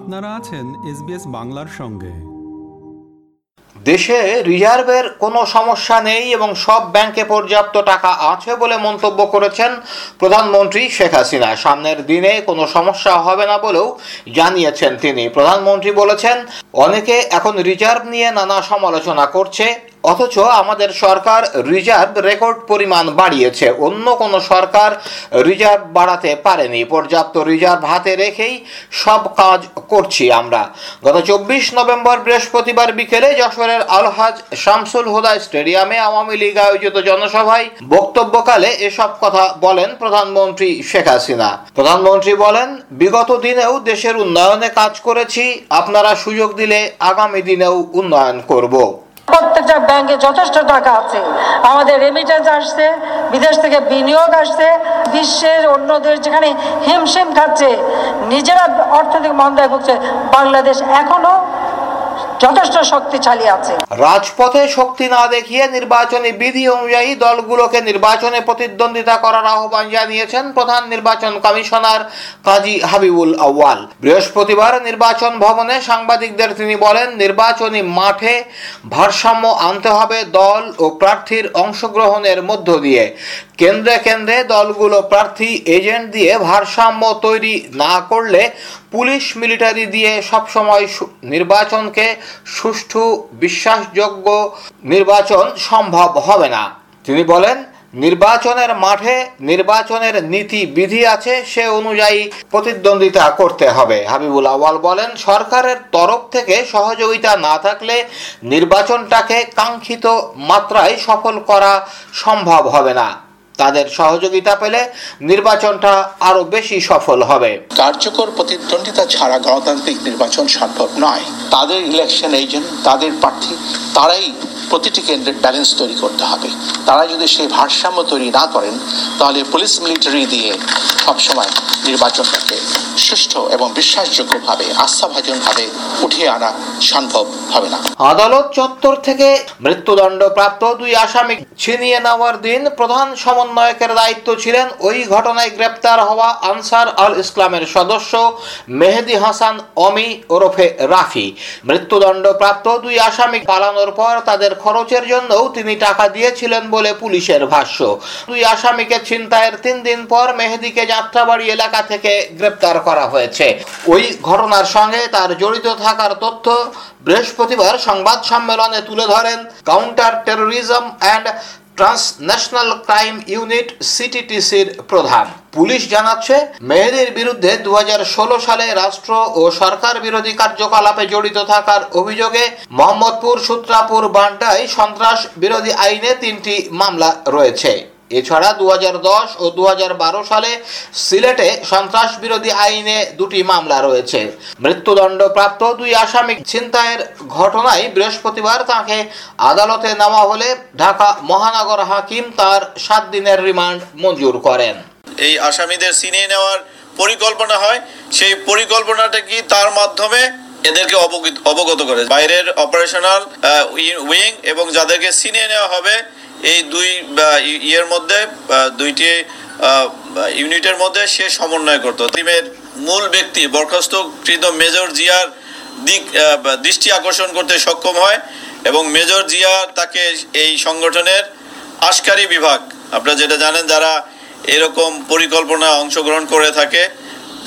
আপনারা আছেন এসবিএস বাংলার সঙ্গে। দেশে রিজার্ভের কোনো সমস্যা নেই এবং সব ব্যাংকে পর্যাপ্ত টাকা আছে বলে মন্তব্য করেছেন প্রধানমন্ত্রী শেখ হাসিনা। সামনের দিনে কোনো সমস্যা হবে না বলেও জানিয়েছেন তিনি। প্রধানমন্ত্রী বলেছেন, অনেকে এখন রিজার্ভ নিয়ে নানা সমালোচনা করছে। অথচ আমাদের সরকার রিজার্ভ রেকর্ড পরিমাণ বাড়িয়েছে। অন্য কোনো সরকার রিজার্ভ বাড়াতে পারেনি। পর্যাপ্ত রিজার্ভ হাতে রেখেই সব কাজ করছি আমরা। গত চব্বিশ নভেম্বর বৃহস্পতিবার বিকেলে যশোরের আলহাজ শামসুল হুদা স্টেডিয়ামে আওয়ামী লীগ আয়োজিত জনসভায় বক্তব্যকালে এসব কথা বলেন প্রধানমন্ত্রী শেখ হাসিনা। প্রধানমন্ত্রী বলেন, বিগত দিনেও দেশের উন্নয়নে কাজ করেছি। আপনারা সুযোগ দিলে আগামী দিনেও উন্নয়ন করব। প্রত্যেকটা ব্যাংকে যথেষ্ট টাকা আছে। আমাদের রেমিটেন্স আসছে, বিদেশ থেকে বিনিয়োগ আসছে, বিশ্বের অন্য দেশ যেখানে হিমশিম খাচ্ছে, নিজেরা অর্থনৈতিক মন্দায় ভুগছে, বাংলাদেশ এখনও যথেষ্ট শক্তিশালী আছে। রাজপথে শক্তি না দেখিয়ে নির্বাচনী বিধি অনুযায়ী দলগুলোকে নির্বাচনে প্রতিদ্বন্দ্বিতা করার আহ্বান জানিয়েছেন প্রধান নির্বাচন কমিশনার কাজী হাবিবুল আউয়াল। বৃহস্পতিবার নির্বাচন ভবনে সাংবাদিকদের তিনি বলেন, নির্বাচনী মাঠে ভারসাম্য আনতে হবে দল ও প্রার্থীর অংশগ্রহণের মধ্য দিয়ে। কেন্দ্রে কেন্দ্রে দলগুলো প্রার্থী, এজেন্ট দিয়ে ভারসাম্য তৈরি না করলে পুলিশ, মিলিটারি দিয়ে সবসময় নির্বাচনকে সুষ্ঠু বিশ্বাসযোগ্য নির্বাচন সম্ভব হবে না। তিনি বলেন, নির্বাচনের মাঠে নির্বাচনের নীতি বিধি আছে, সে অনুযায়ী প্রতিদ্বন্দ্বিতা করতে হবে। হাবিবুল আওয়াল বলেন, সরকারের তরফ থেকে সহযোগিতা না থাকলে নির্বাচনটাকে কাঙ্ক্ষিত মাত্রায় সফল করা সম্ভব হবে না। তাদের সহযোগিতা পেলে নির্বাচনটা আরও বেশি সফল হবে। কার্যকর প্রতিদ্বন্দ্বিতা ছাড়া গণতান্ত্রিক নির্বাচন সম্ভব নয়। তাদের ইলেকশন এজেন্ট তাদের প্রার্থী তারাই প্রতিটি কেন্দ্রের ব্যালেন্স তৈরি করতে হবে। তারা যদি সেই ভারসাম্য তৈরি না করেন তাহলে পুলিশ মিলিটারি দিয়ে সবসময় নির্বাচনটাকে সুষ্ঠু এবং বিশ্বাসযোগ্যভাবে আস্থাভাজনভাবে উঠিয়ে আনা সম্ভব হবে না। আদালত চত্বর থেকে মৃত্যুদণ্ড প্রাপ্ত দুই আসামি ছিনিয়ে নেওয়ার দিন প্রধান সমন্বয়কের দায়িত্ব ছিলেন ওই ঘটনায় গ্রেপ্তার হওয়া আনসার আল ইসলামের সদস্য মেহেদি হাসান অমি ওরফে রাফি। মৃত্যুদণ্ড প্রাপ্ত দুই আসামি পালানোর পর তাদের খরচের জন্যও তিনি টাকা দিয়েছিলেন বলে পুলিশের ভাষ্য। দুই আসামিকে ছিনতাইয়ের তিন দিন পর মেহেদিকে যাত্রাবাড়ি এলাকা থেকে গ্রেপ্তার করা হয়েছে। ওই ঘটনার সঙ্গে তার জড়িত থাকার তথ্য বৃহস্পতিবার সংবাদ সম্মেলনে তুলে ধরেন counter terrorism and transnational crime unit সিটিটিসির প্রধান। পুলিশ জানাচ্ছে মেহেদির বিরুদ্ধে দু হাজার ষোলো সালে রাষ্ট্র ও সরকার বিরোধী কার্যকলাপে জড়িত থাকার অভিযোগে মোহাম্মদপুর, সূত্রাপুর বান্ডায় সন্ত্রাস বিরোধী আইনে তিনটি মামলা রয়েছে। এছাড়া দু হাজার দশ ও দুহাজার বারো সালে সিলেটে সন্ত্রাস বিরোধী আইনে দুটি মামলা রয়েছে। মৃত্যুদণ্ড প্রাপ্ত দুই আসামি ছিনতাইয়ের ঘটনায় বৃহস্পতিবার তাকে আদালতে নেওয়া হলে ঢাকা মহানগর হাকিম তার সাত দিনের রিমান্ড মঞ্জুর করেন। এই আসামিদের চিনিয়ে নেওয়ার পরিকল্পনা হয়। সেই পরিকল্পনাটা কি তার মাধ্যমে এদেরকে অবগত করে? বাইরের অপারেশনাল উইং এবং যাদেরকে চিনিয়ে নেওয়া হবে এই দুই ইয়ের মধ্যে দুইটি ইউনিটের মধ্যে সে সমন্বয় করতো। টিমের মূল ব্যক্তি বরখাস্তকৃত মেজর জিয়ার দিক দৃষ্টি আকর্ষণ করতে সক্ষম হয় এবং মেজর জিয়া তাকে এই সংগঠনের আশকারী বিভাগ, আপনারা যেটা জানেন, যারা এরকম পরিকল্পনা অংশগ্রহণ করে থাকে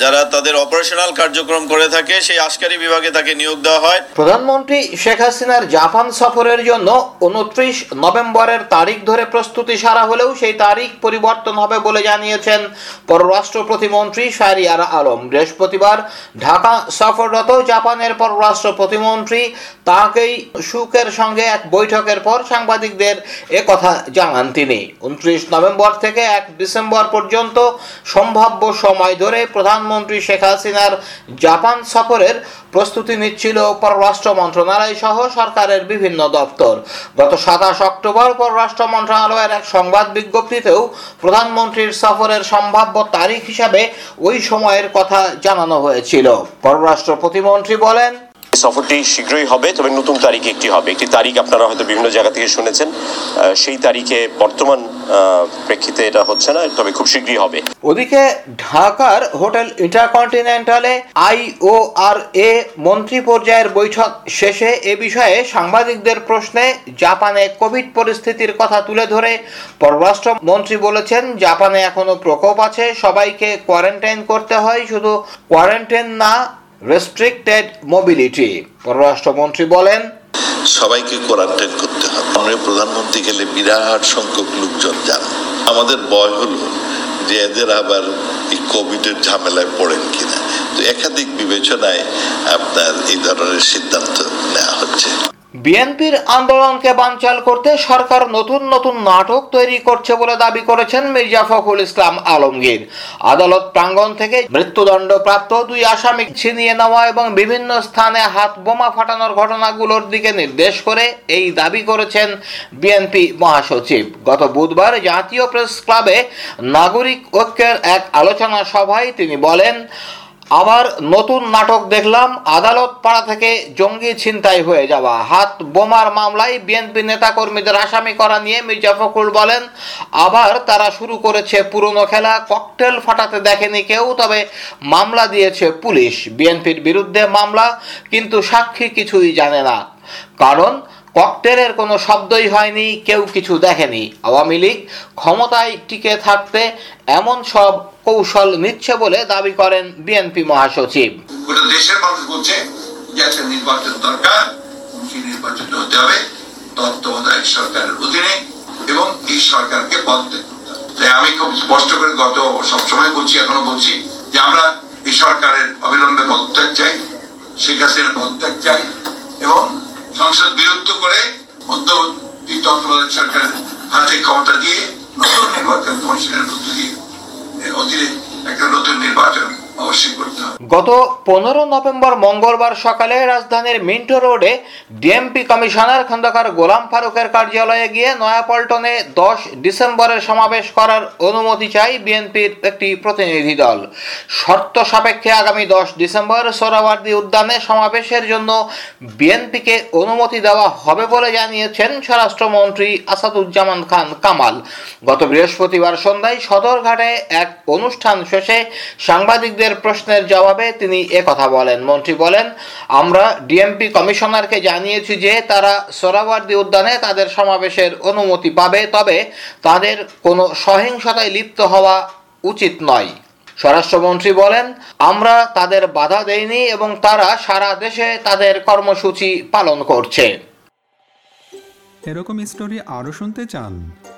যারা তাদের অপারেশনাল কার্যক্রম করে থাকে, সেই আশকারী বিভাগে তাকে নিয়োগ দেওয়া হয়। প্রধানমন্ত্রী শেখ হাসিনার জাপান সফরের জন্য উনত্রিশ নভেম্বরের তারিখ ধরে প্রস্তুতি সারা হলেও সেই তারিখ পরিবর্তন হবে বলে জানিয়েছেন পররাষ্ট্র প্রতিমন্ত্রী শাহরিয়ার আলম। বৃহস্পতিবার ঢাকা সফররত জাপানের পররাষ্ট্র প্রতিমন্ত্রী তাকেই সুকের সঙ্গে এক বৈঠকের পর সাংবাদিকদের এ কথা জানান তিনি। উনত্রিশ নভেম্বর থেকে এক ডিসেম্বর পর্যন্ত সম্ভাব্য সময় ধরে প্রধানমন্ত্রী শেখ হাসিনার জাপান সফরের প্রস্তুতি নিচ্ছিল পররাষ্ট্র মন্ত্রণালয় সহ সরকারের বিভিন্ন দপ্তর। গত সাতাশ অক্টোবর পররাষ্ট্র মন্ত্রণালয়ের এক সংবাদ বিজ্ঞপ্তিতেও প্রধানমন্ত্রীর সফরের সম্ভাব্য তারিখ হিসাবে ওই সময়ের কথা জানানো হয়েছিল। পররাষ্ট্র প্রতিমন্ত্রী বলেন সফরটি শীঘ্রই হবে, তবে নতুন তারিখ একটি হবে। একটি তারিখ আপনারা হয়তো বিভিন্ন জায়গা থেকে শুনেছেন। সেই তারিখে বর্তমান প্রেক্ষিতে এটা হচ্ছে না, তবে খুব শীঘ্রই হবে। ওদিকে ঢাকার হোটেল ইন্টারকন্টিনেন্টালে এ মন্ত্রী পর্যায়ের বৈঠক শেষে এ বিষয়ে সাংবাদিকদের প্রশ্নে জাপানে কোভিড পরিস্থিতির কথা তুলে ধরে পররাষ্ট্র মন্ত্রী বলেছেন, জাপানে এখনও প্রকোপ আছে, সবাইকে কোয়ারেন্টাইন করতে হয়, শুধু কোয়ারেন্টাইন না রেস্ট্রিক্টেড মোবিলিটি পররাষ্ট্রমন্ত্রী বলেন, সবাইকে কোয়ারেন্টাইন করতে হবে। আমরা প্রধানমন্ত্রী গেলে বিরাট সংখ্যক লোকজন যান। আমাদের ভয় হলো যে এদের আবার এই কোভিডের ঝামেলায় পড়েন কিনা। তো একাধিক বিবেচনায় আপনার এই ধরনের সিদ্ধান্ত নেওয়া হচ্ছে। বিএনপির আন্দোলনকে বানচাল করতে সরকার নতুন নতুন নাটক তৈরি করছে বলে দাবি করেছেন মির্জা ফখরুল ইসলাম আলমগীর। আদালত প্রাঙ্গণ থেকে মৃত্যুদণ্ড প্রাপ্ত দুই আসামি ছিনিয়ে নেওয়া এবং বিভিন্ন স্থানে হাত বোমা ফাটানোর ঘটনাগুলোর দিকে নির্দেশ করে এই দাবি করেছেন বিএনপি মহাসচিব। গত বুধবার জাতীয় প্রেস ক্লাবে নাগরিক ঐক্যের এক আলোচনা সভায় তিনি বলেন আবার নতুন নাটক দেখলাম আদালত পাড়া থেকে জঙ্গি ছিনতাই হয়ে যাওয়া। হাত বোমার মামলায় বিএনপি নেতাকর্মীদের আসামি করা নিয়ে মির্জা ফখরুল বলেন, আবার তারা শুরু করেছে পুরনো খেলা, ককটেল ফাটাতে দেখেনি কেউ, তবে মামলা দিয়েছে পুলিশ। বিএনপির বিরুদ্ধে মামলা, কিন্তু সাক্ষী কিছুই জানে না। কারণ ককটেলের কোনো শব্দই হয়নি, কেউ কিছু দেখেনি। আওয়ামী লীগ ক্ষমতায় টিকে থাকতে এমন সব কৌশল নিচ্ছে বলে দাবি করেন বিএনপি মহাসচিব। দেশের মানুষ বলছে যে নির্বাচন দরকার হতে হবে, তত্ত্বাবধায়ক সরকারের অধীনে এবং এই সরকারকে আমি খুব স্পষ্ট করে গত সবসময় বলছি, এখনও বলছি যে আমরা এই সরকারের অবিলম্বে পদত্যাগ চাই, শেখ হাসিনার পদত্যাগ চাই এবং সংসদ বিরক্ত করে মধ্যবর্তী তত্ত্বাবধায়ক সরকার হাতে ক্ষমতা দিয়ে নতুন নির্বাচন কমিশনের মধ্য দিয়ে অতীতে একটা নতুন নির্বাচন গত পনেরো নভেম্বর মঙ্গলবার সকালে রাজধানীর মিন্টো রোডে ডিএমপি কমিশনার খন্দকার গোলাম ফারুকের কার্যালয়ে গিয়ে নয়াপল্টনে দশ ডিসেম্বরের সমাবেশ করার অনুমতি চাই বিএনপির একটি প্রতিনিধি দল। শর্ত সাপেক্ষে আগামী দশ ডিসেম্বর সোহরাওয়ার্দী উদ্যানে সমাবেশের জন্য বিএনপিকে অনুমতি দেওয়া হবে বলে জানিয়েছেন স্বরাষ্ট্রমন্ত্রী আসাদুজ্জামান খান কামাল। গত বৃহস্পতিবার সন্ধ্যায় সদরঘাটে এক অনুষ্ঠান শেষে সাংবাদিকদের প্রশ্নের জবাবে তিনি এ কথা বলেন। মন্ত্রী বলেন, আমরা ডিএমপি কমিশনারকে জানিয়েছি যে তারা সোহরাওয়ার্দী উদ্যানে তাদের সমাবেশের অনুমতি পাবে, তবে তাদের কোনো সহিংসতায় লিপ্ত হওয়া উচিত নয়। স্বরাষ্ট্রমন্ত্রী বলেন, আমরা তাদের বাধা দেইনি এবং তারা সারা দেশে তাদের কর্মসূচি পালন করছে। এরকম স্টোরি আরও শুনতে চান।